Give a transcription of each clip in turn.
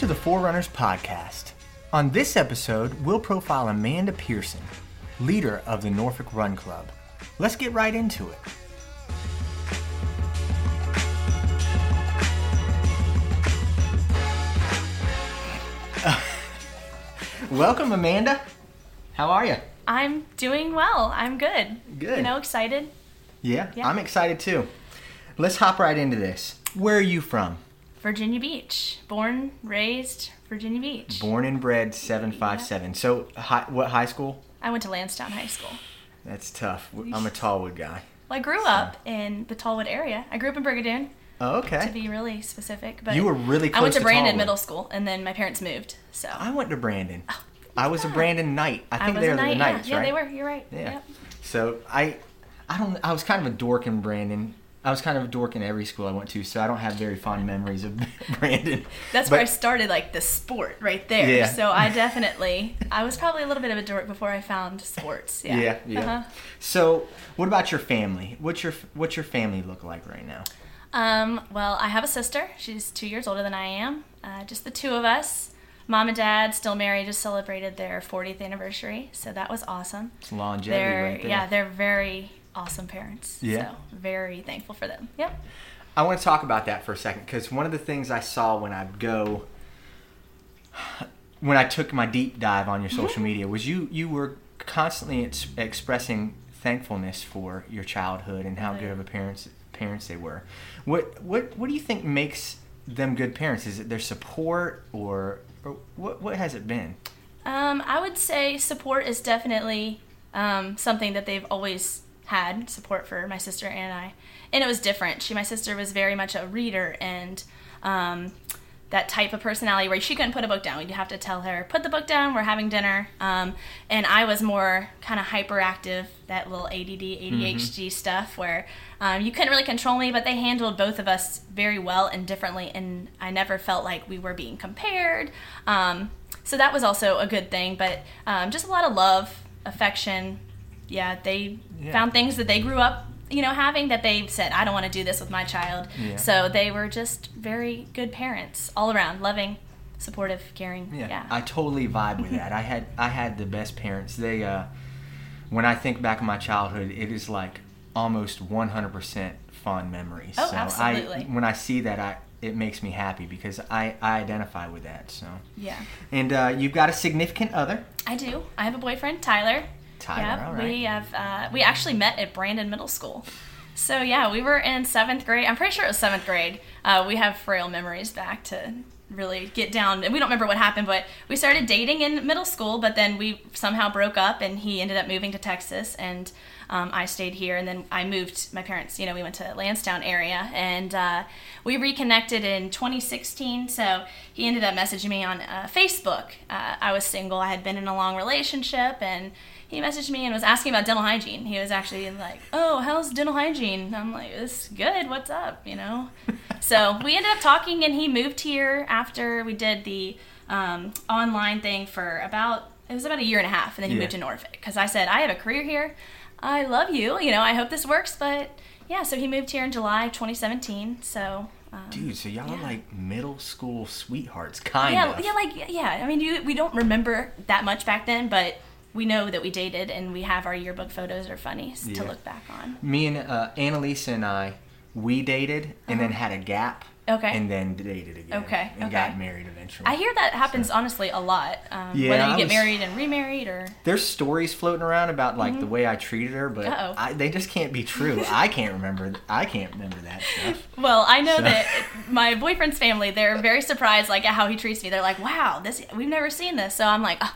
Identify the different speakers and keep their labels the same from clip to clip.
Speaker 1: to the Forerunners Podcast. On this episode, we'll profile Amanda Pearson, leader of the Norfolk Run Club. Let's get right into it. welcome, Amanda. How are you?
Speaker 2: I'm doing well. I'm good.
Speaker 1: Good.
Speaker 2: You know, excited.
Speaker 1: Yeah,
Speaker 2: Yeah.
Speaker 1: I'm excited too. Let's hop right into this. Where are you from?
Speaker 2: Virginia Beach. Born, raised, Virginia Beach.
Speaker 1: Born and bred 757. So, hi, what high school?
Speaker 2: I went to Landstown High School.
Speaker 1: That's tough. I'm a Tallwood guy.
Speaker 2: Well, I grew up in the Tallwood area. I grew up in Brigadoon,
Speaker 1: Oh, okay.
Speaker 2: to be really specific. But
Speaker 1: You were really
Speaker 2: I went to
Speaker 1: to
Speaker 2: Brandon
Speaker 1: Tallwood.
Speaker 2: Middle School, and then my parents moved. So
Speaker 1: I went to Brandon. Oh, I was a. Brandon Knight. I
Speaker 2: I
Speaker 1: think
Speaker 2: was
Speaker 1: they're
Speaker 2: a
Speaker 1: the. Knights,
Speaker 2: yeah,
Speaker 1: right?
Speaker 2: yeah, they were. You're right.
Speaker 1: Yeah.
Speaker 2: Yep.
Speaker 1: So I, I don't. I was kind of a dork in Brandon. I was kind of a dork in every school I went to, so I don't have very fond memories of Brandon.
Speaker 2: That's
Speaker 1: But-
Speaker 2: where I started, like the sport right there.
Speaker 1: Yeah.
Speaker 2: So I definitely, I was probably a little bit of a dork before I found sports. Yeah.
Speaker 1: Yeah, yeah.
Speaker 2: Uh-huh.
Speaker 1: So, what about your family? What's your What's your family look like right now?
Speaker 2: Um, well, I have a sister. She's two years older than I am. Uh, just the two of us. Mom and dad still married. Just celebrated their 40th anniversary, so that was awesome.
Speaker 1: It's longevity
Speaker 2: They're
Speaker 1: right there.
Speaker 2: yeah, they're very awesome parents.
Speaker 1: Yeah.
Speaker 2: So very thankful for them. Yep.
Speaker 1: I want to talk about that for a second because one of the things I saw when I go, when I took my deep dive on your
Speaker 2: Mm-hmm.
Speaker 1: social media, was you you were constantly ex- expressing thankfulness for your childhood and how
Speaker 2: Oh,
Speaker 1: good of a parents parents they were. What what what do you think makes them good parents? Is it their support or, or what what has it been?
Speaker 2: Um, I would say support is definitely um, something that they've always had support for my sister and I, and it was different. She, my sister, was very much a reader and um, that type of personality where she couldn't put a book down. We'd have to tell her, "Put the book down. We're having dinner." Um, and I was more kind of hyperactive, that little ADD, ADHD stuff, where um, you couldn't really control me. But they handled both of us very well and differently, and I never felt like we were being compared. Um, so that was also a good thing. But um, just a lot of love, affection. Yeah, they
Speaker 1: Yeah.
Speaker 2: found things that they grew up, you know, having that they said, "I don't want to do this with my child."
Speaker 1: Yeah.
Speaker 2: So they were just very good parents all around, loving, supportive, caring.
Speaker 1: Yeah,
Speaker 2: Yeah.
Speaker 1: I totally vibe with that. I had I had the best parents. They uh, when I think back on my childhood, it is like almost 100% fond memories.
Speaker 2: Oh,
Speaker 1: so
Speaker 2: absolutely.
Speaker 1: I when I see that, I it makes me happy because I I identify with that. So
Speaker 2: yeah.
Speaker 1: and uh, you've got a significant other,
Speaker 2: I do. I have a boyfriend, Tyler.
Speaker 1: Tyler. Right.
Speaker 2: We have uh, we actually met at Brandon Middle School. So yeah, we were in seventh grade. I'm pretty sure it was seventh grade. Uh, we have frail memories back to really get down. And we don't remember what happened, but we started dating in middle school. But then we somehow broke up, and he ended up moving to Texas, and um, I stayed here. And then I moved. My parents, you know, we went to Landstown area, and uh, we reconnected in 2016. So he ended up messaging me on uh, Facebook. Uh, I was single. I had been in a long relationship, and he messaged me and was asking about dental hygiene. He was actually like, "Oh, how's dental hygiene?" I'm like, "It's good. What's up?" You know. so we ended up talking, and he moved here after we did the um, online thing for about it was about a year and a half, and then he
Speaker 1: Yeah.
Speaker 2: moved to Norfolk because I said, "I have a career here. I love you. You know, I hope this works." But yeah, so he moved here in July 2017. So. Um,
Speaker 1: Dude, so y'all are like middle school sweethearts, kind
Speaker 2: yeah,
Speaker 1: of.
Speaker 2: yeah, like yeah. I mean, you, we don't remember that much back then, but we know that we dated, and we have our yearbook photos are funny s-
Speaker 1: Yeah.
Speaker 2: to look back on.
Speaker 1: Me and uh, Annalisa and I, we dated and then had a gap.
Speaker 2: Uh-huh. Okay.
Speaker 1: And then dated again.
Speaker 2: Okay,
Speaker 1: And
Speaker 2: okay.
Speaker 1: got married eventually.
Speaker 2: I hear that happens honestly a lot. Um,
Speaker 1: Yeah,
Speaker 2: whether
Speaker 1: I
Speaker 2: you get
Speaker 1: was-
Speaker 2: married and remarried or
Speaker 1: There's stories floating around about like the way I treated her, but
Speaker 2: Mm-hmm.
Speaker 1: I, they just can't be true. I can't remember. I can't remember that stuff.
Speaker 2: well, I know
Speaker 1: So-
Speaker 2: that my boyfriend's family they're very surprised like at how he treats me. They're like, "Wow, this we've never seen this." So I'm like, oh,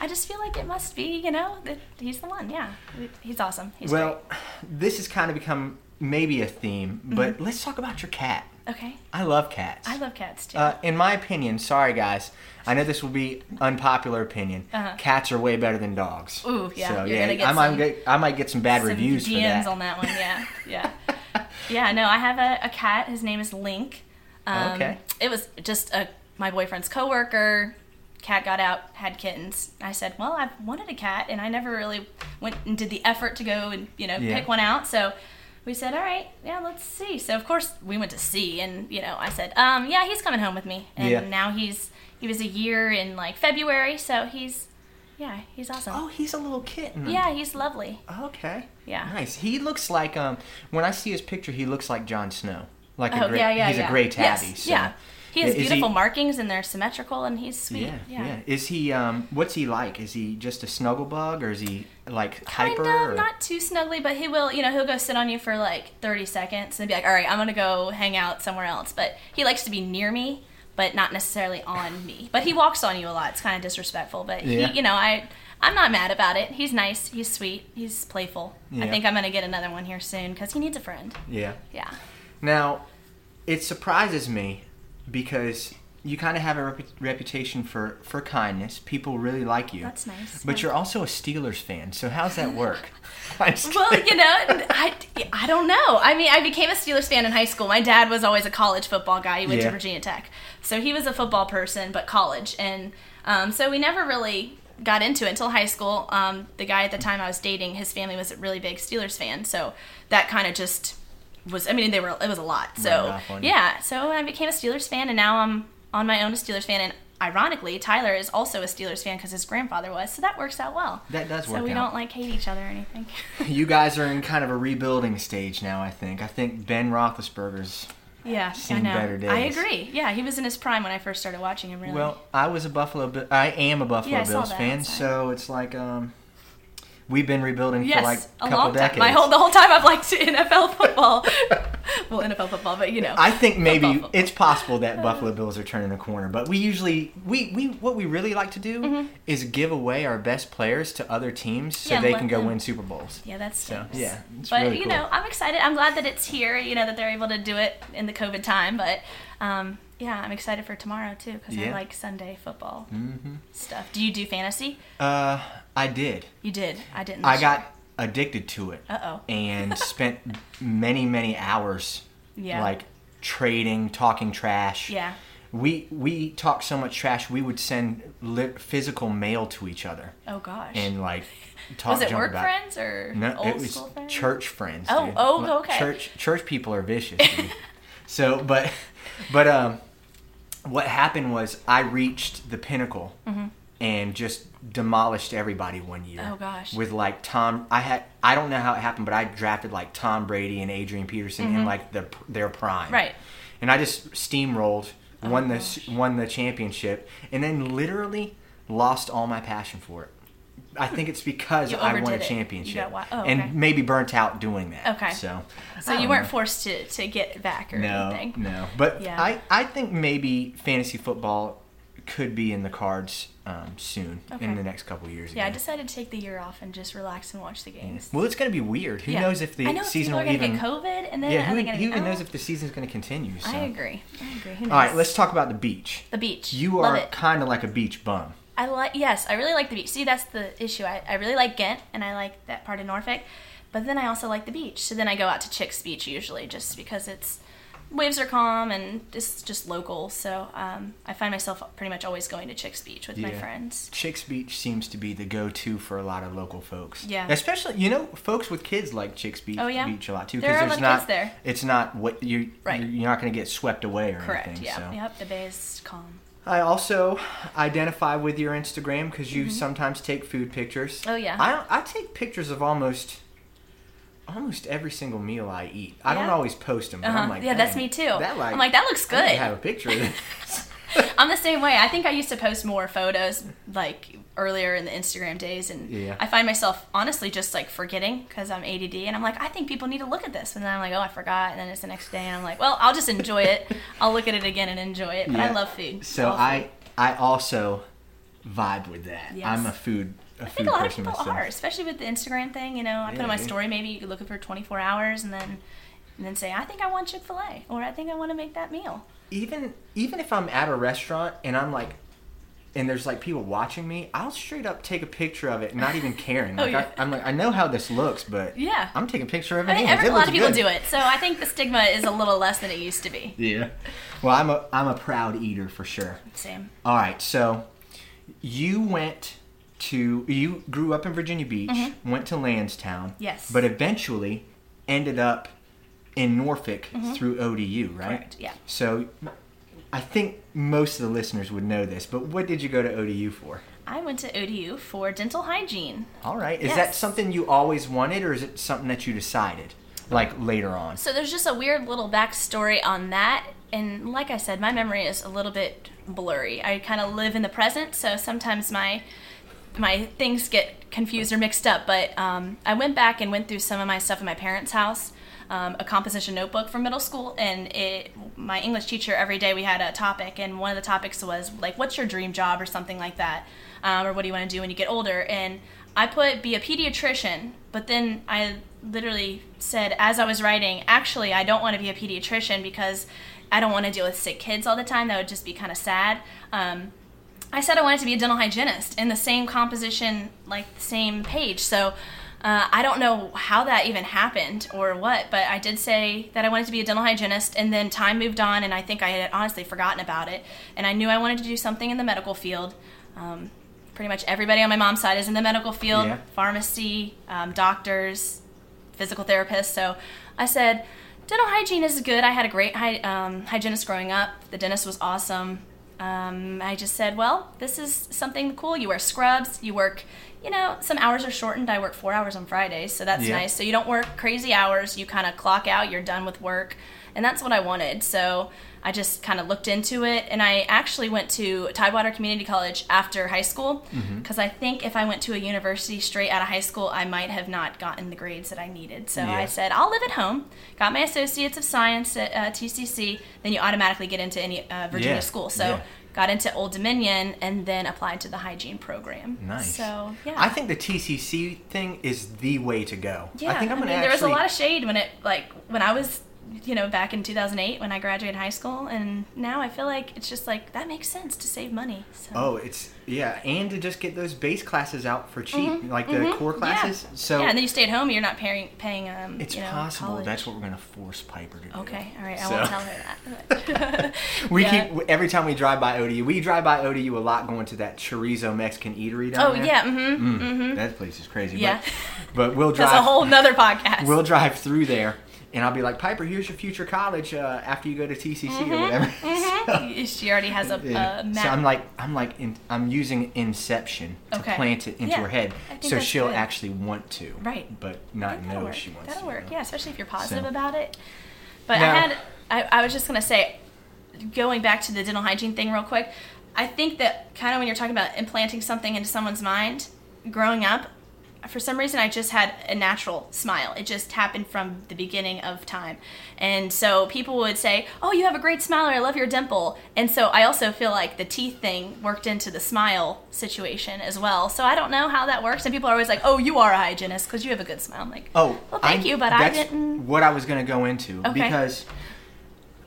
Speaker 2: I just feel like it must be, you know, that he's the one. Yeah, he's awesome. He's
Speaker 1: well, this has kind of become maybe a theme,
Speaker 2: Mm-hmm.
Speaker 1: but let's talk about your cat.
Speaker 2: okay.
Speaker 1: I love cats.
Speaker 2: I love cats too.
Speaker 1: Uh, in my opinion, sorry guys, I know this will be unpopular opinion.
Speaker 2: Uh-huh.
Speaker 1: Cats are way better than dogs.
Speaker 2: Ooh, yeah,
Speaker 1: So
Speaker 2: you're
Speaker 1: yeah, I might
Speaker 2: some-
Speaker 1: get I might get some bad
Speaker 2: Some
Speaker 1: reviews for
Speaker 2: DMs
Speaker 1: that.
Speaker 2: on that one. Yeah, yeah, yeah. No, I have a, a cat. His name is Link. Um,
Speaker 1: Okay.
Speaker 2: It was just a my boyfriend's coworker. Cat got out, had kittens. I said, "Well, I've wanted a cat, and I never really went and did the effort to go and you know
Speaker 1: Yeah.
Speaker 2: pick one out." So we said, all right, yeah, let's see. So of course we went to see, and you know, I said, um, yeah, he's coming home with me, and
Speaker 1: Yeah.
Speaker 2: now he's he was a year in like February, so he's yeah, he's awesome.
Speaker 1: Oh, he's a little kitten.
Speaker 2: Yeah, he's lovely.
Speaker 1: Okay.
Speaker 2: Yeah.
Speaker 1: Nice. He looks like um when I see his picture, he looks like Jon Snow. Like a
Speaker 2: Oh
Speaker 1: gray,
Speaker 2: yeah, yeah,
Speaker 1: he's
Speaker 2: yeah.
Speaker 1: a gray tabby.
Speaker 2: Yes,
Speaker 1: so.
Speaker 2: yeah. He has
Speaker 1: Is
Speaker 2: beautiful markings and they're symmetrical and he's sweet.
Speaker 1: Yeah,
Speaker 2: Yeah.
Speaker 1: yeah, Is he um what's he like? Is he just a snuggle bug or is he like
Speaker 2: Kind
Speaker 1: hyper
Speaker 2: of,
Speaker 1: or
Speaker 2: not too snuggly, but he will, you know, he'll go sit on you for like 30 seconds and be like, all right, I'm going to go hang out somewhere else. But he likes to be near me, but not necessarily on me. But he walks on you a lot. It's kind of disrespectful. But,
Speaker 1: Yeah.
Speaker 2: he, you know, I, I'm not mad about it. He's nice. He's sweet. He's playful. I think I'm going to get another one here soon because he needs a friend.
Speaker 1: Yeah.
Speaker 2: Yeah.
Speaker 1: Now, it surprises me because you kind of have a repu- reputation for for kindness. People really like you.
Speaker 2: That's nice.
Speaker 1: But
Speaker 2: Yeah.
Speaker 1: you're also a Steelers fan, so how's that work?
Speaker 2: Well,
Speaker 1: kidding.
Speaker 2: you know, I, I don't know. I mean, I became a Steelers fan in high school. My dad was always a college football guy. He went
Speaker 1: Yeah.
Speaker 2: to Virginia Tech. So he was a football person, but college. And um, so we never really got into it until high school. Um, the guy at the time I was dating, his family was a really big Steelers fan. So that kind of just was, I mean, they were, it was a lot. So
Speaker 1: Rubbed off on you.
Speaker 2: yeah, so I became a Steelers fan and now I'm on my own a Steelers fan. And ironically, Tyler is also a Steelers fan because his grandfather was. So that works out well.
Speaker 1: That does
Speaker 2: So
Speaker 1: work
Speaker 2: we
Speaker 1: out.
Speaker 2: don't like hate each other or anything.
Speaker 1: You guys are in kind of a rebuilding stage now. I think. I think Ben Roethlisberger's.
Speaker 2: Yeah,
Speaker 1: Seen
Speaker 2: I know.
Speaker 1: better days.
Speaker 2: I agree. Yeah, he was in his prime when I first started watching him. Really.
Speaker 1: Well, I was a Buffalo. I am a Buffalo
Speaker 2: Yeah,
Speaker 1: Bills fan,
Speaker 2: outside.
Speaker 1: so it's like um, we've been rebuilding
Speaker 2: yes,
Speaker 1: for like
Speaker 2: a
Speaker 1: couple
Speaker 2: long
Speaker 1: decades.
Speaker 2: My whole the whole time I've liked NFL football. well, NFL football, but you know.
Speaker 1: I think maybe it's possible that Buffalo Bills are turning the corner, but we usually we, we what we really like to do is give away our best players to other teams so
Speaker 2: Mm-hmm. Yeah,
Speaker 1: they can go
Speaker 2: them-
Speaker 1: win Super Bowls.
Speaker 2: yeah, that's
Speaker 1: So, yeah,
Speaker 2: but
Speaker 1: really
Speaker 2: you
Speaker 1: cool.
Speaker 2: know, I'm excited. I'm glad that it's here. You know that they're able to do it in the COVID time. But um, yeah, I'm excited for tomorrow too because I like Sunday football
Speaker 1: hmm
Speaker 2: stuff. Do you do fantasy?
Speaker 1: Uh, I did.
Speaker 2: You did. I didn't.
Speaker 1: I got addicted to it
Speaker 2: Uh oh.
Speaker 1: and spent many many hours
Speaker 2: Yeah.
Speaker 1: like trading, talking trash.
Speaker 2: Yeah.
Speaker 1: We we talked so much trash. We would send li- physical mail to each other
Speaker 2: Oh gosh.
Speaker 1: and like talk
Speaker 2: was it work
Speaker 1: about
Speaker 2: friends or
Speaker 1: No,
Speaker 2: old
Speaker 1: it was
Speaker 2: school friends?
Speaker 1: church friends.
Speaker 2: Oh,
Speaker 1: dude.
Speaker 2: oh, okay.
Speaker 1: Church church people are vicious. So, but but um, what happened was I reached the pinnacle and just demolished everybody one year.
Speaker 2: Mm-hmm. Oh, gosh.
Speaker 1: With like Tom, I had I don't know how it happened, but I drafted like Tom Brady and Adrian Peterson in like the their prime.
Speaker 2: Mm-hmm. Right.
Speaker 1: And I just steamrolled,
Speaker 2: Oh,
Speaker 1: won the won the championship, and then literally lost all my passion for it. I think it's because
Speaker 2: You
Speaker 1: I won a championship
Speaker 2: wi- oh, okay.
Speaker 1: and maybe burnt out doing that.
Speaker 2: Okay.
Speaker 1: So,
Speaker 2: So you weren't
Speaker 1: know.
Speaker 2: forced to, to get back or
Speaker 1: no,
Speaker 2: anything.
Speaker 1: no. But
Speaker 2: Yeah.
Speaker 1: I, I think maybe fantasy football could be in the cards um, soon
Speaker 2: Okay.
Speaker 1: in the next couple years.
Speaker 2: Yeah, I decided to take the year off and just relax and watch the games.
Speaker 1: Well, it's going to be weird. Who
Speaker 2: Yeah.
Speaker 1: knows if the
Speaker 2: I know
Speaker 1: season will even?
Speaker 2: get COVID, and then
Speaker 1: yeah, who, who even knows if the season's going to continue? So.
Speaker 2: I agree. I agree.
Speaker 1: All right, let's talk about the beach.
Speaker 2: the beach.
Speaker 1: You
Speaker 2: Love
Speaker 1: are kind of like a beach bum.
Speaker 2: I like. Yes, I really like the beach. See, that's the issue. I, I really like Ghent, and I like that part of Norfolk, but then I also like the beach. So then I go out to Chicks Beach usually, just because it's waves are calm and it's just local. So um, I find myself pretty much always going to Chicks Beach with my friends.
Speaker 1: Chicks Beach seems to be the go-to for a lot of local folks.
Speaker 2: Yeah.
Speaker 1: Especially, you know, folks with kids like Chicks Beach,
Speaker 2: Oh, yeah?
Speaker 1: Beach a lot too.
Speaker 2: There are
Speaker 1: there's not,
Speaker 2: kids there.
Speaker 1: It's not what you.
Speaker 2: Right.
Speaker 1: You're not going to get swept away or
Speaker 2: Correct.
Speaker 1: anything.
Speaker 2: Yeah.
Speaker 1: So.
Speaker 2: Yep. The bay is calm.
Speaker 1: I also identify with your Instagram because you sometimes take food pictures.
Speaker 2: Mm-hmm. Oh, yeah.
Speaker 1: I I take pictures of almost. Almost every single meal I eat. I don't always post them, but
Speaker 2: Uh-huh.
Speaker 1: I'm like,
Speaker 2: yeah, that's me too.
Speaker 1: That like,
Speaker 2: I'm like, that looks
Speaker 1: I need have a picture of this.
Speaker 2: I'm the same way. I think I used to post more photos like earlier in the Instagram days, and
Speaker 1: Yeah.
Speaker 2: I find myself honestly just like forgetting because I'm ADD, and I'm like, I think people need to look at this, and then I'm like, oh, I forgot, and then it's the next day, and I'm like, well, I'll just enjoy it. I'll look at it again and enjoy it. But I love food.
Speaker 1: So I
Speaker 2: food.
Speaker 1: I also vibe with that.
Speaker 2: Yes.
Speaker 1: I'm a food a
Speaker 2: I
Speaker 1: food
Speaker 2: think a lot of people
Speaker 1: myself.
Speaker 2: are, especially with the Instagram thing. You know, I put
Speaker 1: Yeah,
Speaker 2: on my
Speaker 1: yeah.
Speaker 2: story maybe you could look it for 24 hours, and then and then say, I think I want Chick Fil A, or I think I want to make that meal.
Speaker 1: Even even if I'm at a restaurant and I'm like and there's like people watching me, I'll straight up take a picture of it, not even caring.
Speaker 2: Oh,
Speaker 1: Like
Speaker 2: yeah.
Speaker 1: I, I'm like, I know how this looks, but
Speaker 2: Yeah.
Speaker 1: I'm taking a picture of it.
Speaker 2: I mean, every,
Speaker 1: It
Speaker 2: a lot of people
Speaker 1: good.
Speaker 2: do it, so I think the stigma is a little less than it used to be.
Speaker 1: Yeah. Well, I'm a I'm a proud eater for sure.
Speaker 2: Same.
Speaker 1: All right, so you went to you grew up in Virginia Beach, went to Landstown,
Speaker 2: Mm-hmm. Yes.
Speaker 1: but eventually ended up in Norfolk through ODU, right?
Speaker 2: Mm-hmm. Correct, yeah.
Speaker 1: So I think most of the listeners would know this, but what did you go to ODU for?
Speaker 2: I went to ODU for dental hygiene.
Speaker 1: All right. Is that something you always wanted, or is it something that you decided, like later on?
Speaker 2: So there's just a weird little backstory on that. And like I said, my memory is a little bit blurry. I kind of live in the present, so sometimes my my things get confused or mixed up. But um, I went back and went through some of my stuff in my parents' house, um, a composition notebook from middle school, and it. My English teacher every day we had a topic, and one of the topics was like, "What's your dream job?" or something like that, um, or "What do you want to do when you get older?" And I put be a pediatrician, but then I literally said as I was writing, actually, I don't want to be a pediatrician because I don't want to deal with sick kids all the time. That would just be kind of sad. Um, I said I wanted to be a dental hygienist in the same composition, like the same page. So uh, I don't know how that even happened or what, but I did say that I wanted to be a dental hygienist, and then time moved on, and I think I had honestly forgotten about it. And I knew I wanted to do something in the medical field. Um, pretty much everybody on my mom's side is in the medical field
Speaker 1: Yeah.
Speaker 2: pharmacy, um, doctors, physical therapists. So I said, dental hygiene is good. I had a great hy- um, hygienist growing up. The dentist was awesome. Um, I just said, well, this is something cool. You wear scrubs. You work, you know, some hours are shortened. I work four hours on Fridays, so that's
Speaker 1: Yeah.
Speaker 2: nice. So you don't work crazy hours. You kind of clock out. You're done with work, and that's what I wanted. So I just kind of looked into it, and I actually went to Tidewater Community College after high school
Speaker 1: Mm-hmm.
Speaker 2: because I think if I went to a university straight out of high school, I might have not gotten the grades that I needed. So
Speaker 1: Yeah.
Speaker 2: I said, I'll live at home. Got my Associates of Science at uh, TCC. Then you automatically get into any uh, Virginia
Speaker 1: Yeah,
Speaker 2: school. So. Got into Old Dominion and then applied to the hygiene program.
Speaker 1: Nice.
Speaker 2: So yeah.
Speaker 1: I think the TCC thing is the way to go.
Speaker 2: Yeah,
Speaker 1: I think I'm
Speaker 2: I
Speaker 1: gonna
Speaker 2: mean, there was a lot of shade when it like when I was, you know, back in 2008 when I graduated high school, and now I feel like it's just like that makes sense to save money. So.
Speaker 1: Oh, it's yeah, and to just get those base classes out for cheap,
Speaker 2: Mhm,
Speaker 1: like the
Speaker 2: mhm,
Speaker 1: core classes.
Speaker 2: Yeah.
Speaker 1: So
Speaker 2: yeah, and then you stay at home. You're not paying paying um.
Speaker 1: it's
Speaker 2: you know,
Speaker 1: possible.
Speaker 2: college.
Speaker 1: That's what we're gonna force Piper to do.
Speaker 2: Okay, all right. I
Speaker 1: So-
Speaker 2: won't tell her that.
Speaker 1: We
Speaker 2: Yeah.
Speaker 1: keep every time we drive by ODU. We drive by ODU a lot, going to that chorizo Mexican eatery down
Speaker 2: Oh
Speaker 1: there.
Speaker 2: yeah. Mm-hmm.
Speaker 1: Mm,
Speaker 2: Mm-hmm.
Speaker 1: That place is crazy.
Speaker 2: Yeah.
Speaker 1: But, but we'll drive.
Speaker 2: That's a whole nother podcast.
Speaker 1: we'll drive through there, and I'll be like, Piper, here's your future college uh, after you go to TCC or whatever.
Speaker 2: Mhm. she already has a,
Speaker 1: Yeah.
Speaker 2: a map.
Speaker 1: So I'm like, I'm like, in, I'm using Inception to
Speaker 2: Okay.
Speaker 1: plant it into
Speaker 2: Yeah,
Speaker 1: her head, so she'll
Speaker 2: good.
Speaker 1: actually want to,
Speaker 2: Right.
Speaker 1: But not know
Speaker 2: work.
Speaker 1: she wants
Speaker 2: That'll
Speaker 1: to.
Speaker 2: work. Yeah, especially if you're positive
Speaker 1: So-
Speaker 2: about it. But
Speaker 1: Now-
Speaker 2: I had, I, I was just gonna say, going back to the dental hygiene thing real quick. I think that kind of when you're talking about implanting something into someone's mind, growing up, for some reason I just had a natural smile. It just happened from the beginning of time. And so people would say, "Oh, you have a great smile," or "I love your dimple." And so I also feel like the teeth thing worked into the smile situation as well. So I don't know how that works. And people are always like, "Oh, you are a hygienist because you have a good smile." I'm like,
Speaker 1: Oh,
Speaker 2: well, thank
Speaker 1: I-
Speaker 2: you, but I didn't.
Speaker 1: What I was going to go into
Speaker 2: Okay.
Speaker 1: because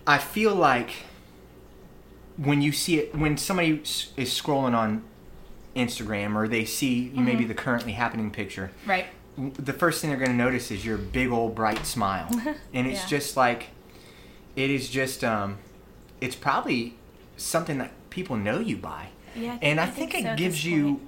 Speaker 1: I feel like when you see it, when somebody is scrolling on Instagram or they see maybe the currently happening picture,
Speaker 2: Right.
Speaker 1: the first thing they're going to notice is your big old bright smile, and it's
Speaker 2: Yeah.
Speaker 1: just like, it is just, um, it's probably something that people know you by,
Speaker 2: Yeah.
Speaker 1: and I, think,
Speaker 2: so
Speaker 1: it
Speaker 2: at
Speaker 1: gives you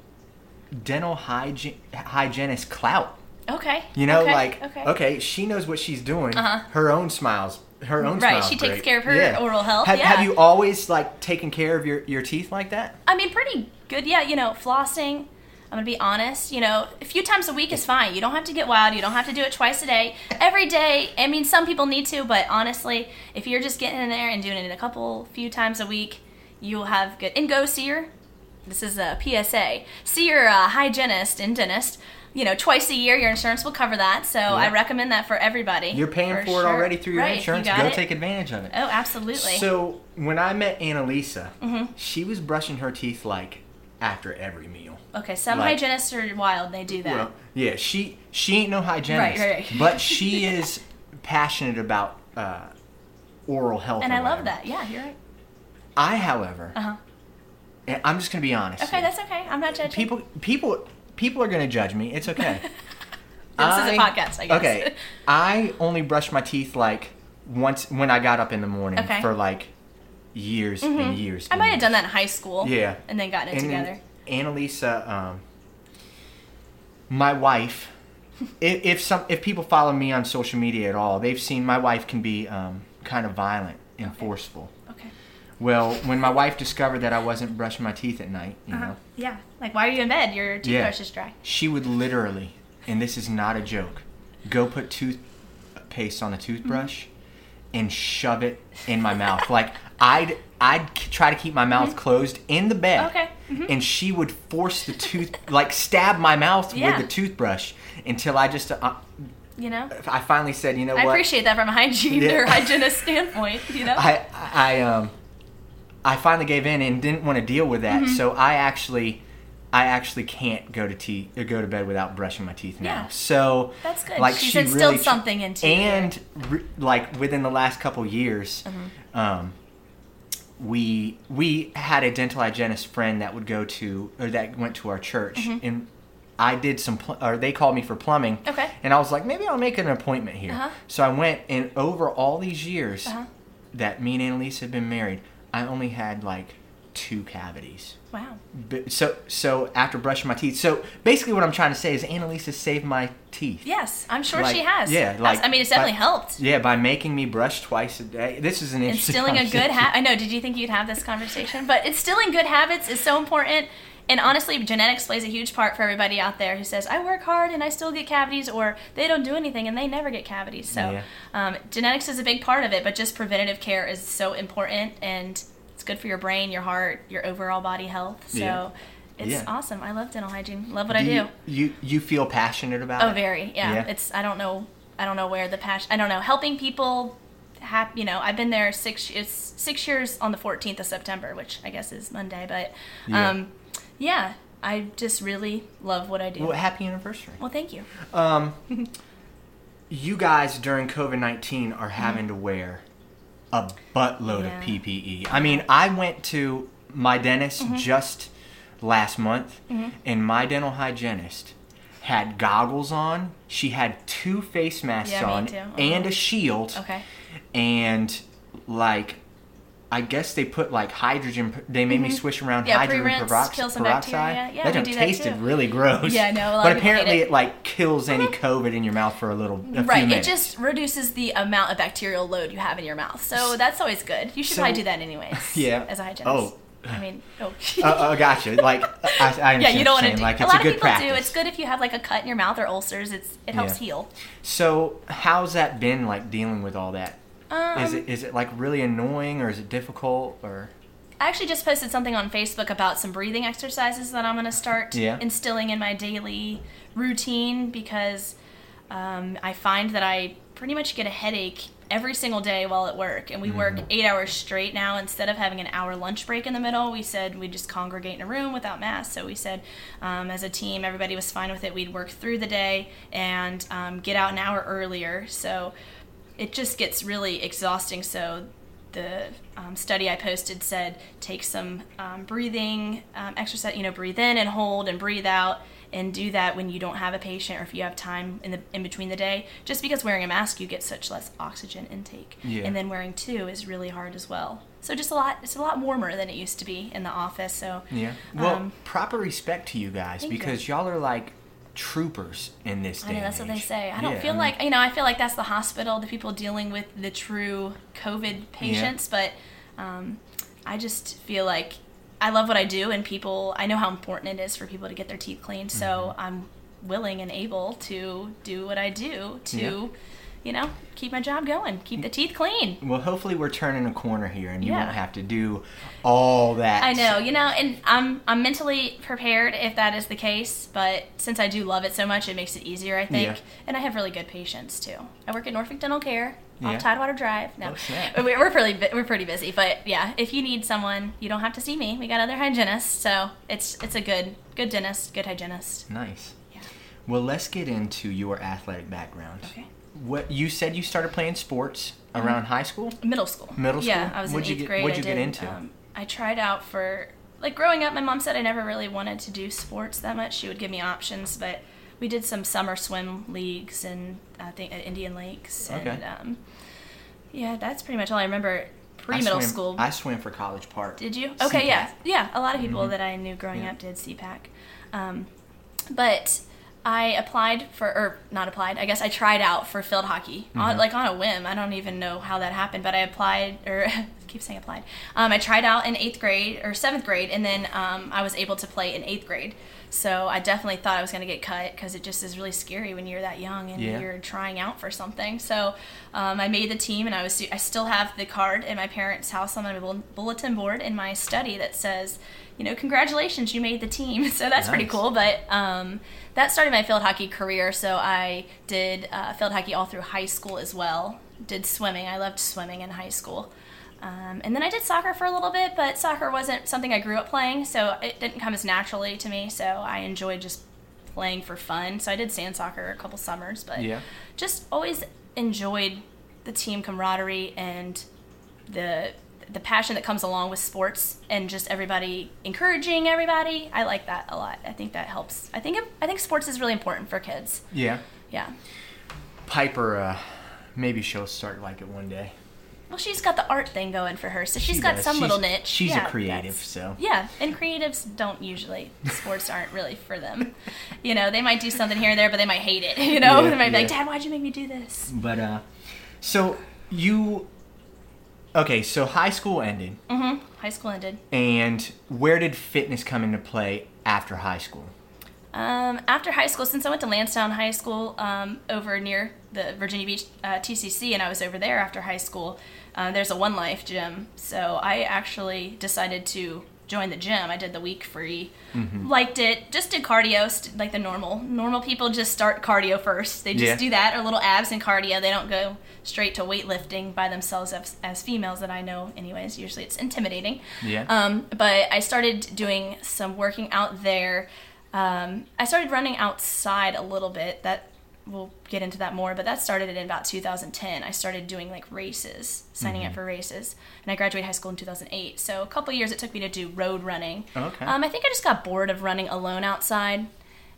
Speaker 1: dental hygiene hygienist clout.
Speaker 2: Okay.
Speaker 1: You know,
Speaker 2: okay,
Speaker 1: like
Speaker 2: okay.
Speaker 1: okay. she knows what she's doing.
Speaker 2: Uh-huh.
Speaker 1: Her own smiles, her own
Speaker 2: Right, she takes
Speaker 1: great.
Speaker 2: care of her oral health,
Speaker 1: Have,
Speaker 2: yeah.
Speaker 1: have you always like taken care of your your teeth like that?
Speaker 2: I mean, pretty good. Yeah, you know, flossing. I'm gonna be honest. You know, a few times a week is fine. You don't have to get wild. You don't have to do it twice a day. Every day. I mean, some people need to, but honestly, if you're just getting in there and doing it a couple, few times a week, you'll have good. And go see your. This is a PSA. See your uh, hygienist and dentist. You know, twice a year. Your insurance will cover that. So I recommend that for everybody.
Speaker 1: You're paying for, it
Speaker 2: sure.
Speaker 1: already through your
Speaker 2: Right, you
Speaker 1: insurance.
Speaker 2: got
Speaker 1: Go
Speaker 2: it.
Speaker 1: take advantage of it.
Speaker 2: Oh, absolutely.
Speaker 1: So when I met Annalisa,
Speaker 2: Mm-hmm.
Speaker 1: she was brushing her teeth like after every meal.
Speaker 2: okay, some
Speaker 1: like-
Speaker 2: hygienists are wild. They do that.
Speaker 1: Well, yeah, she she ain't no hygienist,
Speaker 2: Right, right, right.
Speaker 1: but she is passionate about uh, oral health.
Speaker 2: and I love that. Yeah, you're right.
Speaker 1: I, however,
Speaker 2: Uh huh.
Speaker 1: I'm just gonna be honest.
Speaker 2: Okay,
Speaker 1: here.
Speaker 2: that's okay. I'm not judging.
Speaker 1: people people people are gonna judge me. It's okay.
Speaker 2: This is a podcast, I guess.
Speaker 1: Okay, I only brush my teeth like once when I got up in the morning
Speaker 2: Okay.
Speaker 1: for like years and years.
Speaker 2: I
Speaker 1: and
Speaker 2: might have done that in high school.
Speaker 1: Yeah.
Speaker 2: And then gotten it
Speaker 1: And
Speaker 2: together.
Speaker 1: Annalisa, um, my wife, if, if some if people follow me on social media at all, they've seen my wife can be um, kind of violent and
Speaker 2: Okay.
Speaker 1: forceful.
Speaker 2: Okay.
Speaker 1: Well, when my wife discovered that I wasn't brushing my teeth at night, you
Speaker 2: Uh-huh.
Speaker 1: know,
Speaker 2: Yeah. Like, why are you in bed? Your
Speaker 1: Yeah.
Speaker 2: toothbrush is dry.
Speaker 1: she would literally, and this is not a joke, go put toothpaste on a toothbrush and shove it in my mouth. Like I'd I'd try to keep my mouth closed in the bed.
Speaker 2: Okay. Mhm.
Speaker 1: And she would force the tooth, like stab my mouth
Speaker 2: Yeah.
Speaker 1: with the toothbrush until I just, uh,
Speaker 2: You know?
Speaker 1: I finally said, you know
Speaker 2: I
Speaker 1: what?
Speaker 2: appreciate that from a hygiene
Speaker 1: Yeah.
Speaker 2: or hygienist standpoint, you know?
Speaker 1: I I um I finally gave in and didn't want to deal with that.
Speaker 2: Mm-hmm.
Speaker 1: So I actually I actually can't go to tea or go to bed without brushing my teeth now.
Speaker 2: Yeah.
Speaker 1: So
Speaker 2: That's good.
Speaker 1: Like
Speaker 2: She's
Speaker 1: she
Speaker 2: instilled
Speaker 1: really
Speaker 2: something into
Speaker 1: And re- like within the last couple years,
Speaker 2: Mm-hmm.
Speaker 1: um, we we had a dental hygienist friend that would go to or that went to our church
Speaker 2: Mm-hmm.
Speaker 1: and. I did some, pl- or they called me for plumbing,
Speaker 2: Okay.
Speaker 1: and I was like, maybe I'll make an appointment here.
Speaker 2: Uh-huh.
Speaker 1: So I went, and over all these years,
Speaker 2: Uh-huh.
Speaker 1: that me and Annalise had been married, I only had like two cavities.
Speaker 2: Wow.
Speaker 1: So so after brushing my teeth, so basically what I'm trying to say is Annalise has saved my teeth.
Speaker 2: Yes, I'm sure
Speaker 1: Like,
Speaker 2: she has.
Speaker 1: yeah, like,
Speaker 2: I mean, it's definitely
Speaker 1: but-
Speaker 2: helped.
Speaker 1: Yeah, by making me brush twice a day. This is an interesting.
Speaker 2: Instilling a good habit. I know. Did you think you'd have this conversation? But instilling good habits is so important. And honestly, genetics plays a huge part for everybody out there who says, I work hard and I still get cavities, or they don't do anything and they never get cavities. So,
Speaker 1: Yeah.
Speaker 2: um, genetics is a big part of it, but just preventative care is so important and it's good for your brain, your heart, your overall body health. So,
Speaker 1: Yeah.
Speaker 2: it's
Speaker 1: Yeah.
Speaker 2: awesome. I love dental hygiene. Love what I do.
Speaker 1: You, you you feel passionate about
Speaker 2: Oh,
Speaker 1: it?
Speaker 2: very. Yeah.
Speaker 1: Yeah.
Speaker 2: It's I don't know. I don't know where the passion. I don't know. Helping people. Have, you know, I've been there six. It's six years on the 14th of September, which I guess is Monday. But,
Speaker 1: Yeah.
Speaker 2: um, yeah, I just really love what I do.
Speaker 1: Well, happy anniversary.
Speaker 2: well, thank you.
Speaker 1: Um, you guys during COVID nineteen are having to wear a buttload
Speaker 2: Yeah.
Speaker 1: of PPE. I mean, I went to my dentist
Speaker 2: Mm-hmm.
Speaker 1: just last month, and my dental hygienist had goggles on. She had two face masks
Speaker 2: Yeah,
Speaker 1: on
Speaker 2: too. Uh-huh.
Speaker 1: and a shield,
Speaker 2: Okay.
Speaker 1: and like. I guess they put like hydrogen. They made me swish around
Speaker 2: Mm-hmm. Yeah,
Speaker 1: hydrogen perox-
Speaker 2: kill some
Speaker 1: peroxide.
Speaker 2: bacteria. Yeah,
Speaker 1: that
Speaker 2: we
Speaker 1: just
Speaker 2: do that
Speaker 1: tasted
Speaker 2: too.
Speaker 1: really gross.
Speaker 2: Yeah, I know, a lot
Speaker 1: but
Speaker 2: of people hate
Speaker 1: apparently
Speaker 2: it.
Speaker 1: it like kills any COVID in your mouth for a little. A
Speaker 2: Right. It just reduces the amount of bacterial load you have in your mouth. So that's always good. You should
Speaker 1: So-
Speaker 2: probably do that anyways.
Speaker 1: Yeah.
Speaker 2: As a hygienist.
Speaker 1: Oh.
Speaker 2: I mean, oh.
Speaker 1: uh, uh, gotcha. Like I, I
Speaker 2: yeah, you don't want to
Speaker 1: to
Speaker 2: do.
Speaker 1: like
Speaker 2: a lot
Speaker 1: a
Speaker 2: of people
Speaker 1: practice.
Speaker 2: do. It's good if you have like a cut in your mouth or ulcers. It's it helps
Speaker 1: Yeah.
Speaker 2: heal.
Speaker 1: So how's that been like dealing with all that?
Speaker 2: Um,
Speaker 1: Is it is it like really annoying or is it difficult or?
Speaker 2: I actually just posted something on Facebook about some breathing exercises that I'm going to start
Speaker 1: Yeah.
Speaker 2: instilling in my daily routine because um, I find that I pretty much get a headache every single day while at work. And we work eight hours straight now. Instead of having an hour lunch break in the middle, we said we'd just congregate in a room without masks. So we said, um, as a team, everybody was fine with it. We'd work through the day and um, get out an hour earlier. So it just gets really exhausting. So the um, study I posted said take some um, breathing um, exercise, you know, breathe in and hold and breathe out, and do that when you don't have a patient or if you have time in the in between the day. Just because wearing a mask, you get such less oxygen intake,
Speaker 1: Yeah.
Speaker 2: and then wearing two is really hard as well. So just a lot, it's a lot warmer than it used to be in the office. So
Speaker 1: Yeah. Well,
Speaker 2: Um,
Speaker 1: proper respect to you guys
Speaker 2: thank you.
Speaker 1: because y'all are like troopers in this day.
Speaker 2: I
Speaker 1: and
Speaker 2: that's what they say. I don't
Speaker 1: Yeah,
Speaker 2: feel
Speaker 1: mean,
Speaker 2: like you know. I feel like that's the hospital, the people dealing with the true COVID patients. But um, I just feel like I love what I do, and people. I know how important it is for people to get their teeth cleaned. So
Speaker 1: Mm-hmm.
Speaker 2: I'm willing and able to do what I do to,
Speaker 1: Yeah.
Speaker 2: You know, keep my job going, keep the teeth clean.
Speaker 1: Well, hopefully we're turning a corner here, and you
Speaker 2: Yeah.
Speaker 1: won't have to do all that.
Speaker 2: I know, you know, and I'm I'm mentally prepared if that is the case. But since I do love it so much, it makes it easier, I think.
Speaker 1: Yeah.
Speaker 2: And I have really good patients too. I work at Norfolk Dental Care
Speaker 1: Yeah.
Speaker 2: off Tidewater Drive. No,
Speaker 1: Oh,
Speaker 2: we're we're pretty we're pretty busy. But yeah, if you need someone, you don't have to see me. We got other hygienists, so it's it's a good good dentist, good hygienist.
Speaker 1: Nice.
Speaker 2: Yeah.
Speaker 1: Well, let's get into your athletic background.
Speaker 2: Okay.
Speaker 1: What you said you started playing sports around high school?
Speaker 2: Middle school.
Speaker 1: Middle school. Yeah.
Speaker 2: I was
Speaker 1: What'd
Speaker 2: in eighth
Speaker 1: get-
Speaker 2: grade.
Speaker 1: what'd you get into?
Speaker 2: Um, I tried out for like growing up. My mom said I never really wanted to do sports that much. She would give me options, but we did some summer swim leagues and I think at Indian Lakes. And,
Speaker 1: Okay.
Speaker 2: um, yeah, that's pretty much all I remember. Pre middle school.
Speaker 1: I swam for College Park.
Speaker 2: Did you? Okay, yeah,
Speaker 1: CPAC.
Speaker 2: yeah. A lot of people
Speaker 1: Mhm.
Speaker 2: that I knew growing
Speaker 1: Yeah.
Speaker 2: up did CPAC, um, but I applied for, or not applied. I guess I tried out for field hockey, on, like on a whim. I don't even know how that happened, but I applied, or I keep saying applied. Um, I tried out in eighth grade or seventh grade, and then um, I was able to play in eighth grade. So I definitely thought I was going to get cut because it just is really scary when you're that young and
Speaker 1: Yeah.
Speaker 2: you're trying out for something. So um, I made the team, and I was I still have the card in my parents' house on my bulletin board in my study that says, you know, congratulations, you made the team. So that's pretty cool. But um, that started my field hockey career. So I did uh, field hockey all through high school as well. Did swimming. I loved swimming in high school. Um, and then I did soccer for a little bit, but soccer wasn't something I grew up playing, so it didn't come as naturally to me. So I enjoyed just playing for fun. So I did sand soccer a couple summers, but
Speaker 1: Yeah.
Speaker 2: just always enjoyed the team camaraderie and the the passion that comes along with sports and just everybody encouraging everybody. I like that a lot. I think that helps. I think I think sports is really important for kids.
Speaker 1: Yeah.
Speaker 2: Yeah.
Speaker 1: Piper, uh, maybe she'll start like it one day.
Speaker 2: Well, she's got the art thing going for her, so she's
Speaker 1: She
Speaker 2: got
Speaker 1: does.
Speaker 2: some
Speaker 1: She's-
Speaker 2: little niche.
Speaker 1: she's a creative, so.
Speaker 2: Yeah, and creatives don't usually sports aren't really for them. You know, they might do something here and there, but they might hate it. You know,
Speaker 1: Yeah,
Speaker 2: they might be like, "Dad, why'd you make me do this?"
Speaker 1: But uh, so you, okay, so high school ended,
Speaker 2: Mm-hmm. High school ended.
Speaker 1: and where did fitness come into play after high school?
Speaker 2: Um, after high school, since I went to Landstown High School um, over near the Virginia Beach uh, TCC, and I was over there after high school, uh, there's a One Life gym. So I actually decided to join the gym. I did the week free, liked it, just did cardio, st- like the normal. Normal people just start cardio first. They just
Speaker 1: Yeah.
Speaker 2: do that, or little abs and cardio. They don't go straight to weightlifting by themselves as, as females that I know, anyways. Usually it's intimidating.
Speaker 1: Yeah.
Speaker 2: Um, but I started doing some working out there. Um, I started running outside a little bit. That we'll get into that more, but that started in about 2010. I started doing like races, signing up for races, and I graduated high school in 2008. So a couple years it took me to do road running.
Speaker 1: Okay.
Speaker 2: Um, I think I just got bored of running alone outside.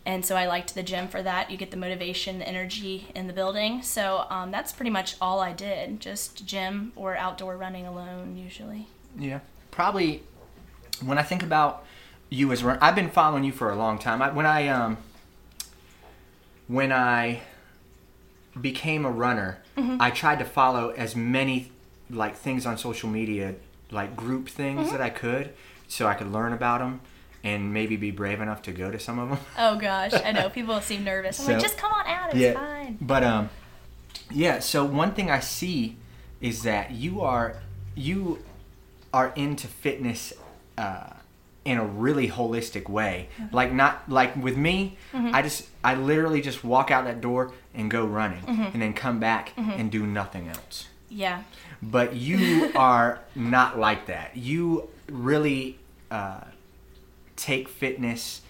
Speaker 2: And so I liked the gym for that. You get the motivation, the energy in the building. So um, that's pretty much all I did. Just gym or outdoor running alone, usually.
Speaker 1: Yeah. Probably when I think about you as run, I've been following you for a long time. I, when I um when I became a runner, I tried to follow as many like things on social media, like group things that I could, so I could learn about them and maybe be brave enough to go to some of them.
Speaker 2: Oh gosh, I know people seem nervous. I'm like, just come on out. It's fine.
Speaker 1: But um, yeah. So one thing I see is that you are you are into fitness uh, in a really holistic way.
Speaker 2: Mm-hmm.
Speaker 1: Like not like with me, I just I literally just walk out that door and go running,
Speaker 2: Mm-hmm.
Speaker 1: and then come back and do nothing else.
Speaker 2: Yeah.
Speaker 1: But you are not like that. You really uh, take fitness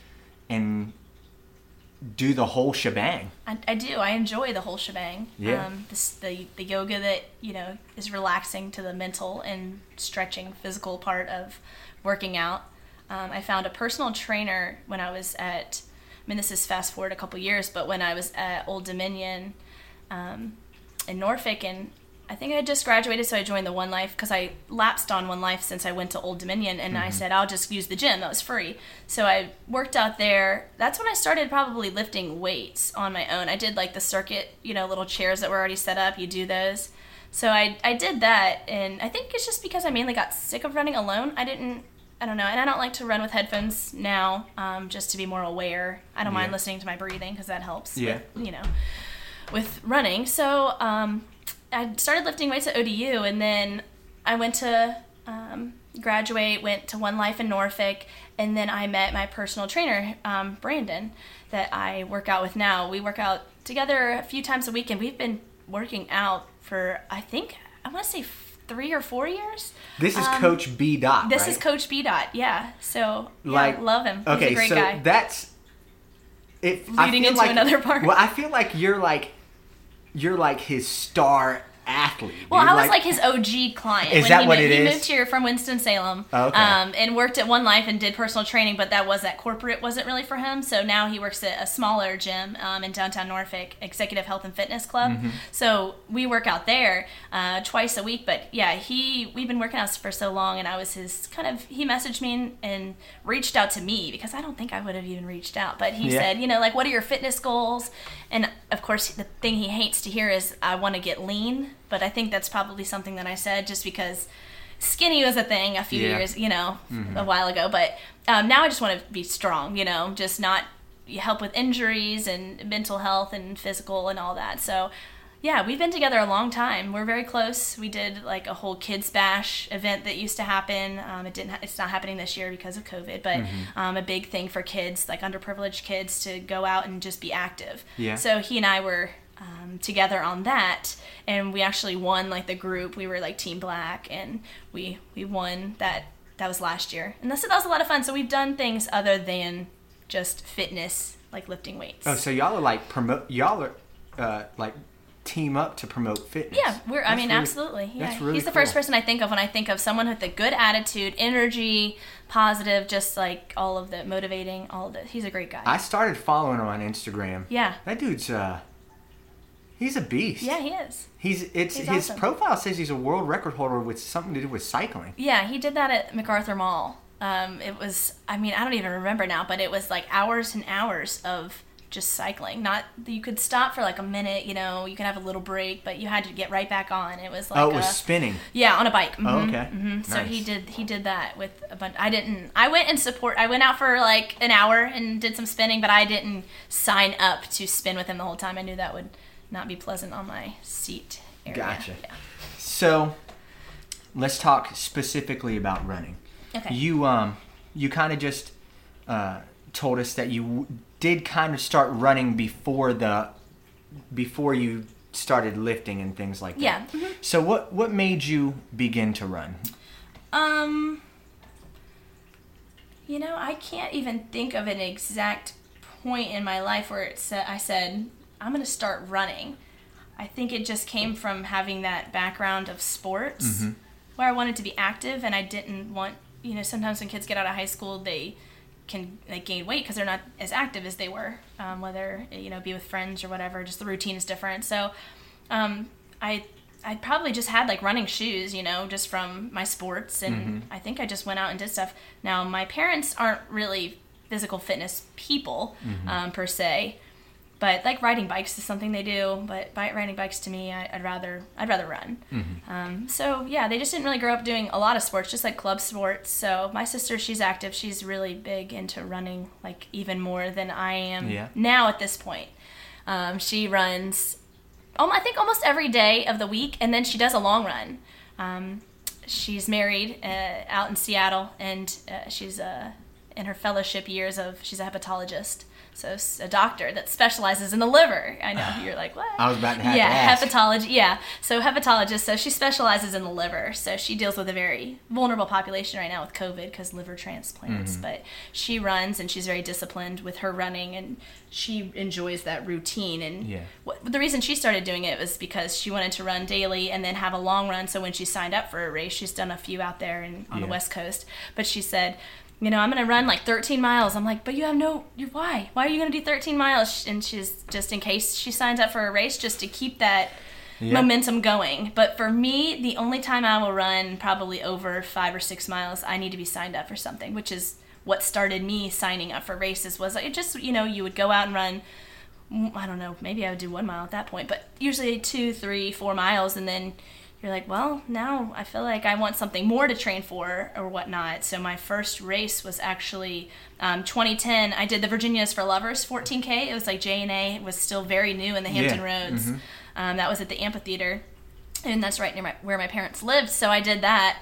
Speaker 1: and do the whole shebang.
Speaker 2: I, I do. I enjoy the whole shebang.
Speaker 1: Yeah.
Speaker 2: Um, this, the the yoga that you know is relaxing to the mental and stretching physical part of working out. Um, I found a personal trainer when I was at. I mean, this is fast forward a couple years, but when I was at Old Dominion um, in Norfolk, and I think I had just graduated, so I joined the One Life because I lapsed on One Life since I went to Old Dominion, and I said I'll just use the gym that was free. So I worked out there. That's when I started probably lifting weights on my own. I did like the circuit, you know, little chairs that were already set up. You do those. So I I did that, and I think it's just because I mainly got sick of running alone. I didn't. I don't know, and I don't like to run with headphones now, um, just to be more aware. I don't mind listening to my breathing because that helps.
Speaker 1: Yeah.
Speaker 2: With, you know, with running. So um, I started lifting weights at ODU, and then I went to um, graduate, went to One Life in Norfolk, and then I met my personal trainer, um, Brandon, that I work out with now. We work out together a few times a week, and we've been working out for I think I want to say three or four years.
Speaker 1: This is
Speaker 2: Um,
Speaker 1: Coach B. Dot.
Speaker 2: This
Speaker 1: right?
Speaker 2: is Coach B. Dot. Yeah. So yeah,
Speaker 1: like
Speaker 2: love him. He's
Speaker 1: okay,
Speaker 2: a great
Speaker 1: so
Speaker 2: guy.
Speaker 1: that's it. I
Speaker 2: Leading into
Speaker 1: like-
Speaker 2: another part.
Speaker 1: Well, I feel like you're like you're like his star athlete.
Speaker 2: Well,
Speaker 1: dude.
Speaker 2: I was like, his OG client.
Speaker 1: Is
Speaker 2: when
Speaker 1: that
Speaker 2: he
Speaker 1: what
Speaker 2: moved,
Speaker 1: it
Speaker 2: He
Speaker 1: is?
Speaker 2: moved here from Winston Salem,
Speaker 1: Oh, okay.
Speaker 2: um, and worked at One Life and did personal training. But that was that corporate wasn't really for him. So now he works at a smaller gym um, in downtown Norfolk, Executive Health and Fitness Club.
Speaker 1: Mm-hmm.
Speaker 2: So we work out there uh, twice a week. But yeah, he we've been working out for so long, and I was his kind of. He messaged me and, and reached out to me because I don't think I would have even reached out. But he
Speaker 1: Yeah.
Speaker 2: said, you know, like, what are your fitness goals? And of course, the thing he hates to hear is, I want to get lean. But I think that's probably something that I said just because skinny was a thing a few
Speaker 1: Yeah.
Speaker 2: years, you know, a while ago. But um, now I just want to be strong, you know, just not help with injuries and mental health and physical and all that. So, yeah, we've been together a long time. We're very close. We did like a whole kids bash event that used to happen. Um, it didn't. Ha- it's not happening this year because of COVID, but
Speaker 1: Mm-hmm.
Speaker 2: um, a big thing for kids, like underprivileged kids, to go out and just be active.
Speaker 1: Yeah.
Speaker 2: So he and I were um, together on that, and we actually won like the group. We were like Team Black, and we we won that. That was last year, and that's, that was a lot of fun. So we've done things other than just fitness, like lifting weights.
Speaker 1: oh, so y'all are like promote. Y'all are uh, like team up to promote fitness.
Speaker 2: Yeah, we're. I mean,
Speaker 1: really-
Speaker 2: absolutely. Yeah,
Speaker 1: that's really
Speaker 2: he's the first person I think of when I think of someone with a good attitude, energy, positive, just like all of the motivating, all of it. He's a great guy.
Speaker 1: I started following him on Instagram.
Speaker 2: yeah,
Speaker 1: That dude's uh, he's a beast.
Speaker 2: yeah, he is.
Speaker 1: He's it's
Speaker 2: He's
Speaker 1: his
Speaker 2: awesome.
Speaker 1: profile says he's a world record holder with something to do with cycling.
Speaker 2: Yeah, he did that at MacArthur Mall. Um, it was. I mean, I don't even remember now, but it was like hours and hours of just cycling. Not you could stop for like a minute, you know, you could have a little break, but you had to get right back on. It was like
Speaker 1: oh, it was
Speaker 2: a-
Speaker 1: spinning.
Speaker 2: Yeah, on a bike.
Speaker 1: Oh,
Speaker 2: Mhm,
Speaker 1: okay.
Speaker 2: mhm. So he did he did that with a bunch. I didn't. I went and support. I went out for like an hour and did some spinning, but I didn't sign up to spin with him the whole time. I knew that would not be pleasant on my seat area.
Speaker 1: Gotcha.
Speaker 2: Yeah.
Speaker 1: So, let's talk specifically about running.
Speaker 2: Okay.
Speaker 1: You um you kind of just uh, told us that you w- did kind of start running before the before you started lifting and things like that.
Speaker 2: Yeah. mhm.
Speaker 1: So what what made you begin to run?
Speaker 2: Um, you know, I can't even think of an exact point in my life where it said I said I'm going to start running. I think it just came from having that background of sports where I wanted to be active and I didn't want, you know, sometimes when kids get out of high school, they can like gain weight because they're not as active as they were, um, whether you know be with friends or whatever. Just the routine is different. So, um, I I probably just had like running shoes, you know, just from my sports, and I think I just went out and did stuff. Now my parents aren't really physical fitness people um, per se, but like riding bikes is something they do. But bi- riding bikes to me, I, I'd rather I'd rather run. Um, so yeah, they just didn't really grow up doing a lot of sports, just like club sports. So my sister, she's active. She's really big into running, like even more than I am
Speaker 1: Yeah.
Speaker 2: now at this point. Um, she runs, um, I think almost every day of the week, and then she does a long run. Um, she's married uh, out in Seattle, and uh, she's uh, in her fellowship years of she's a hepatologist. So a doctor that specializes in the liver. I know you're like what?
Speaker 1: I was about to have
Speaker 2: yeah,
Speaker 1: to
Speaker 2: hepatology. Yeah, so hepatologist. So she specializes in the liver. So she deals with a very vulnerable population right now with COVID because liver transplants.
Speaker 1: Mm-hmm.
Speaker 2: But she runs and she's very disciplined with her running, and she enjoys that routine. And
Speaker 1: Yeah.
Speaker 2: what, the reason she started doing it was because she wanted to run daily and then have a long run. So when she signed up for a race, she's done a few out there and on the West Coast. But she said, you know, I'm going to run like 13 miles. I'm like, but you have no, you why? Why are you going to do 13 miles? And she's just in case she signs up for a race, just to keep that
Speaker 1: Yeah.
Speaker 2: momentum going. But for me, the only time I will run probably over five or six miles, I need to be signed up for something, which is what started me signing up for races. Was like it just you know you would go out and run. mm, I don't know, maybe I would do one mile at that point, but usually two, three, four miles, and then you're like, well, now I feel like I want something more to train for or whatnot. So my first race was actually um, 2010. I did the Virginia is for Lovers 14K. It was like J and A was still very new in the Hampton
Speaker 1: Yeah,
Speaker 2: Roads. Um, that was at the amphitheater, and that's right near my, where my parents lived. So I did that.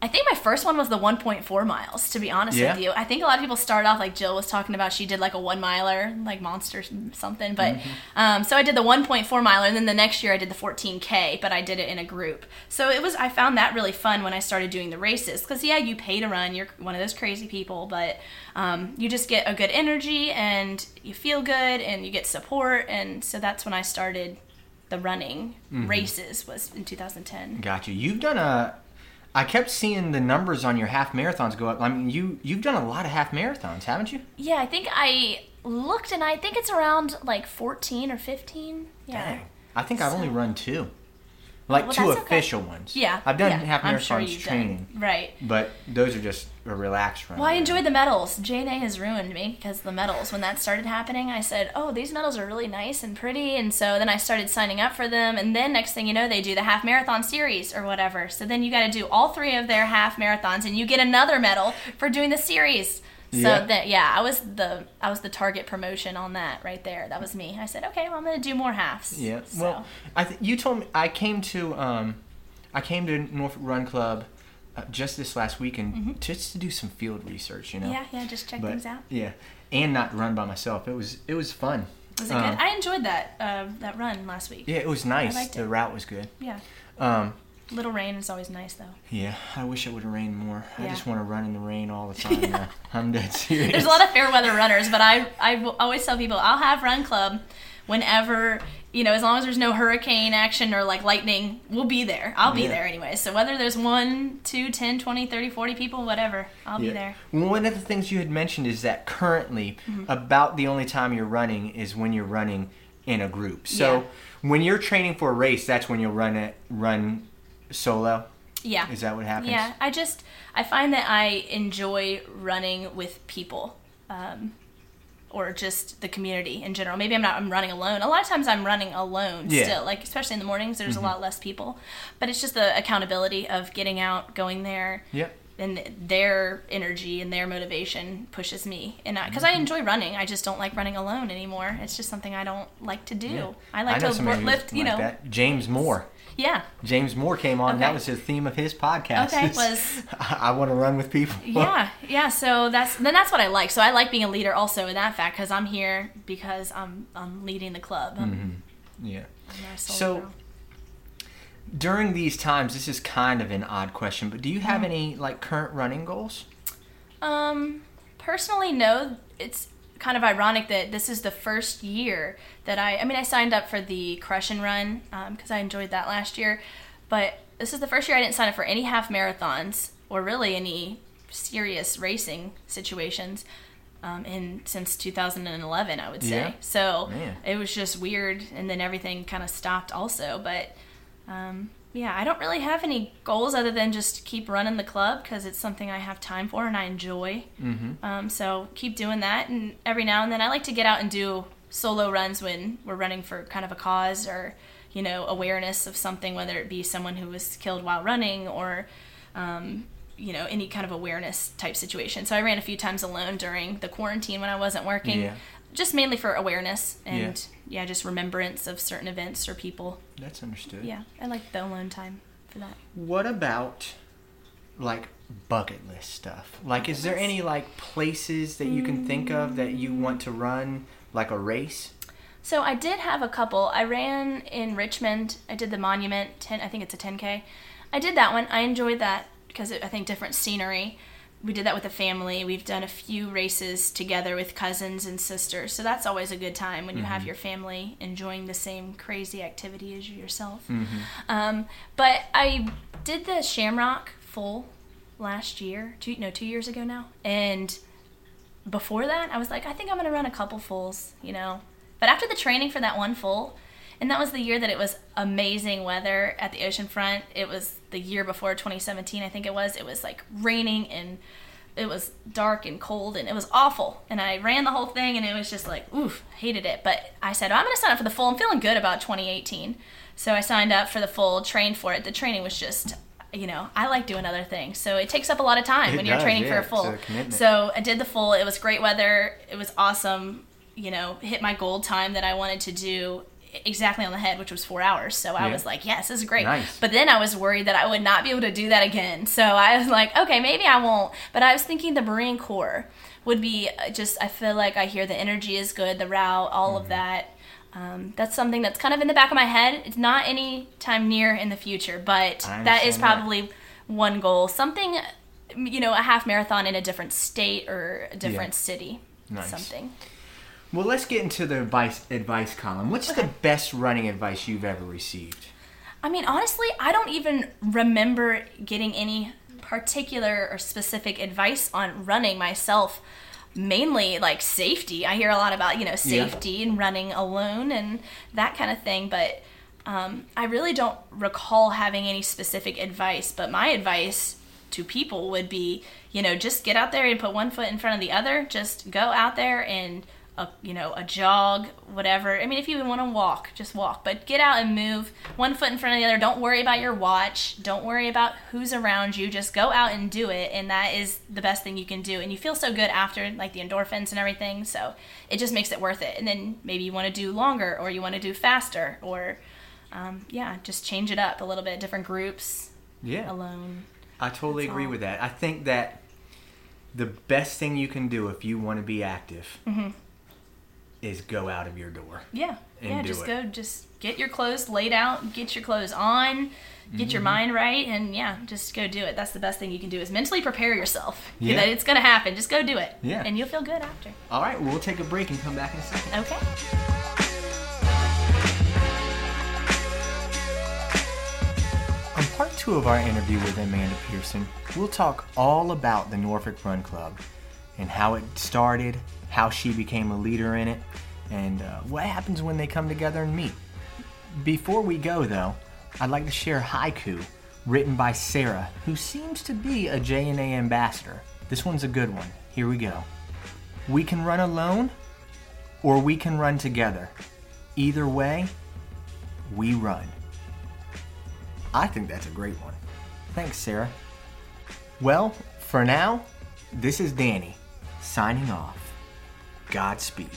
Speaker 2: I think my first one was the 1.4 miles. To be honest
Speaker 1: Yeah.
Speaker 2: with you, I think a lot of people start off like Jill was talking about. She did like a one miler, like monster something. But
Speaker 1: Mm-hmm.
Speaker 2: um, so I did the 1.4 miler, and then the next year I did the 14k. But I did it in a group. So it was. I found that really fun when I started doing the races because yeah, you pay to run. You're one of those crazy people, but um, you just get a good energy and you feel good and you get support. And so that's when I started the running
Speaker 1: Mm-hmm.
Speaker 2: races was in 2010.
Speaker 1: Gotcha. You've done a. I kept seeing the numbers on your half marathons go up. I mean, you you've done a lot of half marathons, haven't you?
Speaker 2: Yeah, I think I looked and I think it's around like 14 or 15. Yeah.
Speaker 1: Dang. I think I've only run two, like
Speaker 2: Well,
Speaker 1: two
Speaker 2: that's okay.
Speaker 1: official ones.
Speaker 2: Yeah.
Speaker 1: I've done
Speaker 2: yeah,
Speaker 1: half marathons
Speaker 2: sure done-
Speaker 1: training,
Speaker 2: Right.
Speaker 1: but those are just a relaxed run.
Speaker 2: Well, I enjoyed the medals. J&A has ruined me because the medals. When that started happening, I said, "Oh, these medals are really nice and pretty," and so then I started signing up for them. And then next thing you know, they do the half marathon series or whatever. So then you got to do all three of their half marathons, and you get another medal for doing the series. So
Speaker 1: Yeah.
Speaker 2: that yeah, I was the I was the target promotion on that right there. That was me. I said, "Okay, well, I'm gonna do more halves."
Speaker 1: Yeah.
Speaker 2: So.
Speaker 1: Well, I th- you told me I came to um, I came to Norfolk Run Club uh, just this last weekend just to do some field research. You know.
Speaker 2: Mm-hmm. yeah, yeah, just check
Speaker 1: But
Speaker 2: things out.
Speaker 1: yeah, and not run by myself. It was it was fun.
Speaker 2: Was it
Speaker 1: Um,
Speaker 2: good? I enjoyed that uh, that run last week.
Speaker 1: Yeah, it was nice.
Speaker 2: liked
Speaker 1: the route was good.
Speaker 2: Yeah.
Speaker 1: Um,
Speaker 2: Little rain is always nice though.
Speaker 1: yeah, I wish it would rain rained more. I just want to run in the rain all the time. now. I'm dead serious.
Speaker 2: There's a lot of fair weather runners, but I I always tell people I'll have run club whenever you know as long as there's no hurricane action or like lightning we'll be there i'll be
Speaker 1: Yeah.
Speaker 2: there anyway so whether there's one two 10 20 30 40 people whatever i'll be there
Speaker 1: One of the things you had mentioned is that currently,
Speaker 2: Mm-hmm.
Speaker 1: about the only time you're running is when you're running in a group. So when you're training for a race, that's when you'll run it run solo.
Speaker 2: yeah
Speaker 1: Is that what happens?
Speaker 2: yeah i just i find that i enjoy running with people um, or just the community in general maybe i'm not i'm running alone a lot of times i'm running alone
Speaker 1: Yeah.
Speaker 2: still like especially in the mornings there's a lot less people but it's just the accountability of getting out going there
Speaker 1: Yep.
Speaker 2: and their energy and their motivation pushes me and because I, enjoy running i just don't like running alone anymore it's just something i don't like to do
Speaker 1: Yeah.
Speaker 2: i like
Speaker 1: know
Speaker 2: to lift you
Speaker 1: like
Speaker 2: know
Speaker 1: that. James Moore.
Speaker 2: Yeah
Speaker 1: James Moore came on. and That was the theme of his podcast.
Speaker 2: Okay, was-
Speaker 1: I, want to run with people.
Speaker 2: yeah yeah so that's then that's what i like so i like being a leader also in that fact because i'm here because i'm i'm leading the club I'm,
Speaker 1: yeah.
Speaker 2: I'm not a solo
Speaker 1: So-
Speaker 2: girl.
Speaker 1: During these times, this is kind of an odd question, but do you
Speaker 2: Mm-hmm.
Speaker 1: have any like current running goals?
Speaker 2: Um, personally, no. It's kind of ironic that this is the first year that I. I mean, I signed up for the Crush and Run because I enjoyed that last year, but this is the first year I didn't sign up for any half marathons or really any serious racing situations. Um, in since 2011, I would say.
Speaker 1: Yeah.
Speaker 2: So
Speaker 1: Man.
Speaker 2: it was just weird, and then everything kind of stopped also. But um, yeah, I don't really have any goals other than just keep running the club because it's something I have time for and I enjoy.
Speaker 1: Mm-hmm.
Speaker 2: Um, so keep doing that, and every now and then I like to get out and do solo runs when we're running for kind of a cause or you know awareness of something, whether it be someone who was killed while running or um, you know any kind of awareness type situation. So I ran a few times alone during the quarantine when I wasn't working.
Speaker 1: Yeah.
Speaker 2: Just mainly for awareness and yeah, just remembrance of certain events or people.
Speaker 1: That's understood.
Speaker 2: Yeah, I like the alone time for that.
Speaker 1: What about like bucket list stuff? Like, is there
Speaker 2: list?
Speaker 1: any like places that you can think of that you want to run like a race?
Speaker 2: So I did have a couple. I ran in Richmond. I did the Monument 10. I think it's a 10k. I did that one. I enjoyed that because it, I think different scenery. We did that with the family. We've done a few races together with cousins and sisters. So that's always a good time when you have your family enjoying the same crazy activity as you yourself. Um, but I did the Shamrock full last year, two no two years ago now, and before that I was like, I think I'm gonna run a couple fulls, you know. But after the training for that one full, and that was the year that it was amazing weather at the ocean front. It was the year before 2017, I think it was. It was like raining and it was dark and cold and it was awful. And I ran the whole thing and it was just like, oof, hated it. But I said, I'm going to sign up for the full. I'm feeling good about 2018. So I signed up for the full, trained for it. The training was just, you know, I like doing other things. So it takes up a lot of time
Speaker 1: It
Speaker 2: when you're
Speaker 1: does,
Speaker 2: training
Speaker 1: yeah,
Speaker 2: for a full.
Speaker 1: a.
Speaker 2: So I did the full. It was great weather. It was awesome. You know, hit my goal time that I wanted to do exactly on the head, which was four hours. So I
Speaker 1: Yeah.
Speaker 2: was like, yes, this is great.
Speaker 1: Nice.
Speaker 2: But then I was worried that I would not be able to do that again. So I was like, okay, maybe I won't. But I was thinking the Marine Corps would be uh, just, I feel like I hear the energy is good, the route, all
Speaker 1: Mm-hmm.
Speaker 2: of that. Um, that's something that's kind of in the back of my head. It's not any time near in the future, but that is
Speaker 1: understand that.
Speaker 2: probably one goal. Something, you know, a half marathon in a different state or a different city.
Speaker 1: Nice.
Speaker 2: Something.
Speaker 1: Well, let's get into the advice advice column. What's the best running advice you've ever received?
Speaker 2: I mean, honestly, I don't even remember getting any particular or specific advice on running myself. Mainly like safety. I hear a lot about, you know, safety and running alone and that kind of thing, but um, I really don't recall having any specific advice. But my advice to people would be, you know, just get out there and put one foot in front of the other. Just go out there and a you know a jog whatever. I mean if you even want to walk just walk. But get out and move one foot in front of the other. Don't worry about your watch. Don't worry about who's around you. Just go out and do it and that is the best thing you can do. And you feel so good after like the endorphins and everything so it just makes it worth it. And then maybe you want to do longer or you want to do faster or um, yeah just change it up a little bit. Different groups
Speaker 1: Yeah.
Speaker 2: alone.
Speaker 1: I totally
Speaker 2: That's
Speaker 1: agree
Speaker 2: all.
Speaker 1: with that. I think that the best thing you can do if you want to be active
Speaker 2: Mm-hmm.
Speaker 1: Is go out of your door.
Speaker 2: Yeah.
Speaker 1: And
Speaker 2: yeah,
Speaker 1: do
Speaker 2: just
Speaker 1: it.
Speaker 2: go just get your clothes laid out, get your clothes on, get
Speaker 1: Mm-hmm.
Speaker 2: your mind right and yeah, just go do it. That's the best thing you can do is mentally prepare yourself.
Speaker 1: Yeah.
Speaker 2: That it's gonna happen. Just go do it.
Speaker 1: Yeah.
Speaker 2: And you'll feel good after.
Speaker 1: All right, we'll take a break and come back in a second.
Speaker 2: Okay.
Speaker 1: On part two of our interview with Amanda Pearson, we'll talk all about the Norfolk Run Club and how it started, how she became a leader in it, and uh, what happens when they come together and meet. Before we go, though, I'd like to share haiku written by Sarah, who seems to be a J&A ambassador. This one's a good one. Here we go. We can run alone, or we can run together. Either way, we run. I think that's a great one. Thanks, Sarah. Well, for now, this is Danny signing off. Godspeed.